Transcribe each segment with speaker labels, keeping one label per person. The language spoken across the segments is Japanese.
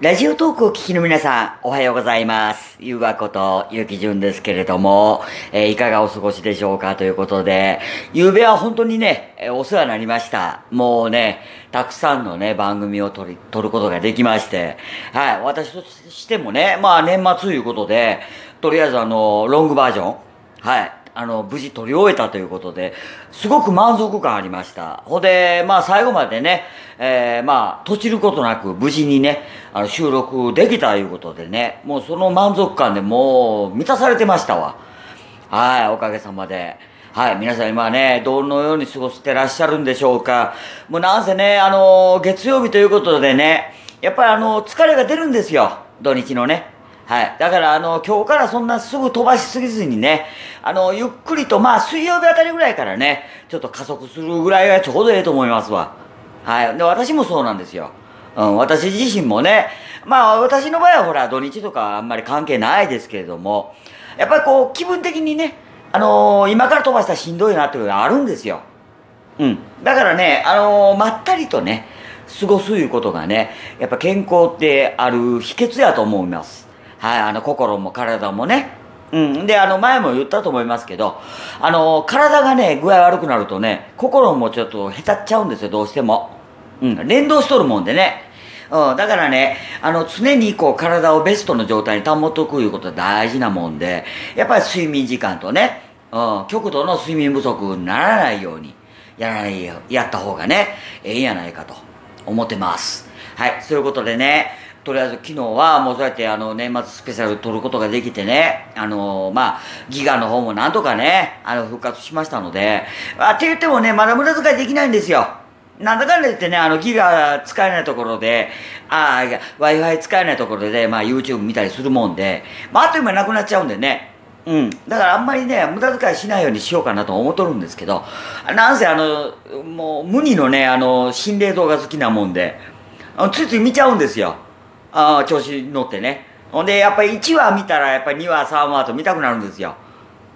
Speaker 1: ラジオトークを聞きの皆さん、おはようございます。ゆうわこと、ゆうきじゅんですけれども、えーいかがお過ごしでしょうかということで、ゆうべは本当にね、えーお世話になりました。もうね、たくさんのね、番組を撮り、撮ることができまして、はい、私としてもね、まあ年末ということで、とりあえずあの、ロングバージョン、はい。あの、無事撮り終えたということで、すごく満足感ありました。ほで、まあ最後までね、えー、まあ、閉じることなく無事にね、あの、収録できたということでね、もうその満足感でもう満たされてましたわ。はい、おかげさまで。はい、皆さん今ね、どのように過ごしてらっしゃるんでしょうか。もうなんせね、あの、月曜日ということでね、やっぱりあの、疲れが出るんですよ。土日のね。はい。だから、あの、今日からそんなすぐ飛ばしすぎずにね、あの、ゆっくりと、まあ、水曜日あたりぐらいからね、ちょっと加速するぐらいがちょうどええと思いますわ。はい。で、私もそうなんですよ。うん、私自身もね、まあ、私の場合はほら、土日とかあんまり関係ないですけれども、やっぱりこう、気分的にね、あの今から飛ばしたらしんどいなっていうのがあるんですよ。うん。だからね、あのまったりとね、過ごすいうことがね、やっぱ健康ってある秘訣やと思います。はい、あの、心も体もね。うん。で、あの、前も言ったと思いますけど、あの体がね、具合悪くなるとね、心もちょっとへたっちゃうんですよ、どうしても。うん。連動しとるもんでね。うん。だからね、あの、常にこう、体をベストの状態に保っておくいうことは大事なもんで、やっぱり睡眠時間とね、うん、極度の睡眠不足にならないように、やらないよ、やった方がね、ええんやないかと思ってます。はい、そういうことでね、とりあえず昨日はもうそうやってあの年末スペシャル撮ることができてね、あのまあ、ギガの方もなんとかね、あの復活しましたので、あって言ってもね、まだ無駄遣いできないんですよ。なんだかんだ言ってね、あの、ギガ使えないところで、ああ、いや Wi-Fi 使えないところで、まあ YouTube 見たりするもんで、まああっという間なくなっちゃうんでね、うん。だからあんまりね、無駄遣いしないようにしようかなと思っとるんですけど、なんせあの、もう無二のね、あの、心霊動画好きなもんで、ついつい見ちゃうんですよ。ああ、調子に乗ってね。ほんで、やっぱり1話見たら、やっぱり2話、3話と見たくなるんですよ。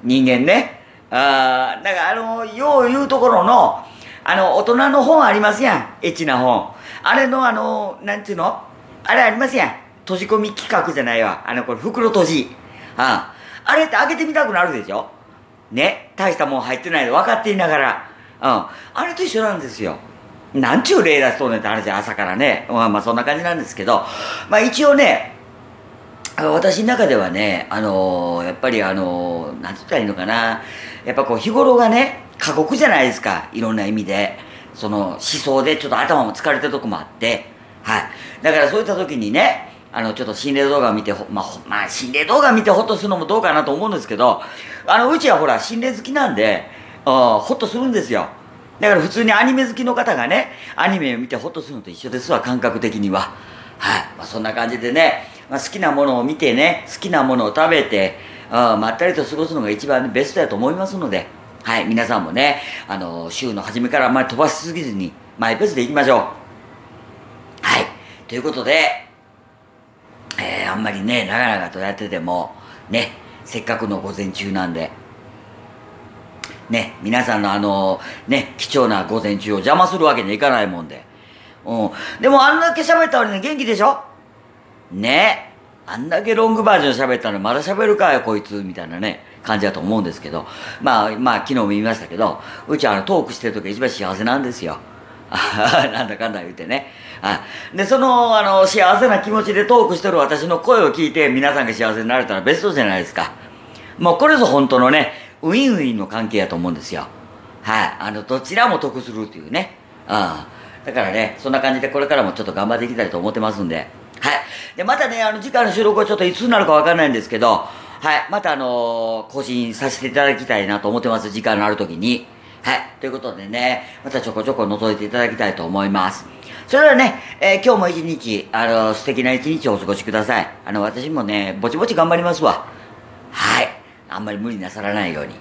Speaker 1: 人間ね。ああ、だからあの、よう言うところの、あの、大人の本ありますやん。エッチな本。あれのあの、なんていうの？あれありますやん。閉じ込み企画じゃないわ。あの、これ袋閉じ。ああ。あれって開けてみたくなるでしょ？ね。大したもん入ってないの分かっていながら。うん。あれと一緒なんですよ。なんちゅう例出しとんねんって話朝からね。まあまあそんな感じなんですけど。まあ一応ね、私の中ではね、あのーやっぱりあのーなんて言ったらいいのかな。やっぱこう日頃がね、過酷じゃないですか。いろんな意味で。その思想でちょっと頭も疲れてるとこもあって。はい。だからそういった時にね、あの、ちょっと心霊動画を見てほ、まあ、まあ、心霊動画見てホッとするのもどうかなと思うんですけど、あの、うちはほら、心霊好きなんで、あホッとするんですよ。だから普通にアニメ好きの方がね、アニメを見てホッとするのと一緒ですわ、感覚的には。はい。まあ、そんな感じでね、まあ、好きなものを見てね、好きなものを食べて、あまったりと過ごすのが一番ベストだと思いますので、はい。皆さんもね、あの、週の初めからあんまり飛ばしすぎずに、マイペースでいきましょう。はい。ということで、えー、あんまりね、長々とやってても、ね、せっかくの午前中なんで、ね、皆さんのあの、ね、貴重な午前中を邪魔するわけにはいかないもんで。うん。でもあんだけ喋ったのに、元気でしょ？ね。あんだけロングバージョン喋ったのまだ喋るかよ、こいつ、みたいなね、感じだと思うんですけど。まあ、まあ、昨日も言いましたけど、うちはあの、トークしてる時が一番幸せなんですよ。なんだかんだ言ってね。はい。で、その、あの、幸せな気持ちでトークしてる私の声を聞いて皆さんが幸せになれたらベストじゃないですか。もうこれぞ本当のね、ウィンウィンの関係やと思うんですよ。はい。あの、どちらも得するっていうね。うん。だからね、そんな感じでこれからもちょっと頑張っていきたいと思ってますんで。はい。で、またね、あの、次回の収録はちょっといつになるかわかんないんですけど、はい。またあのー更新させていただきたいなと思ってます。時間のある時に。はい。ということでね、またちょこちょこ覗いていただきたいと思います。それではね、えー今日も一日、あの素敵な一日をお過ごしください。あの、私もね、ぼちぼち頑張りますわ。はい。あんまり無理なさらないように。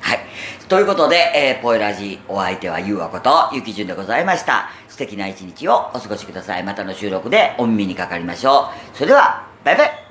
Speaker 1: はい。ということで、えー、ポエラジお相手はゆうわこと、ゆきじゅんでございました。素敵な一日をお過ごしください。またの収録でお耳にかかりましょう。それでは、バイバイ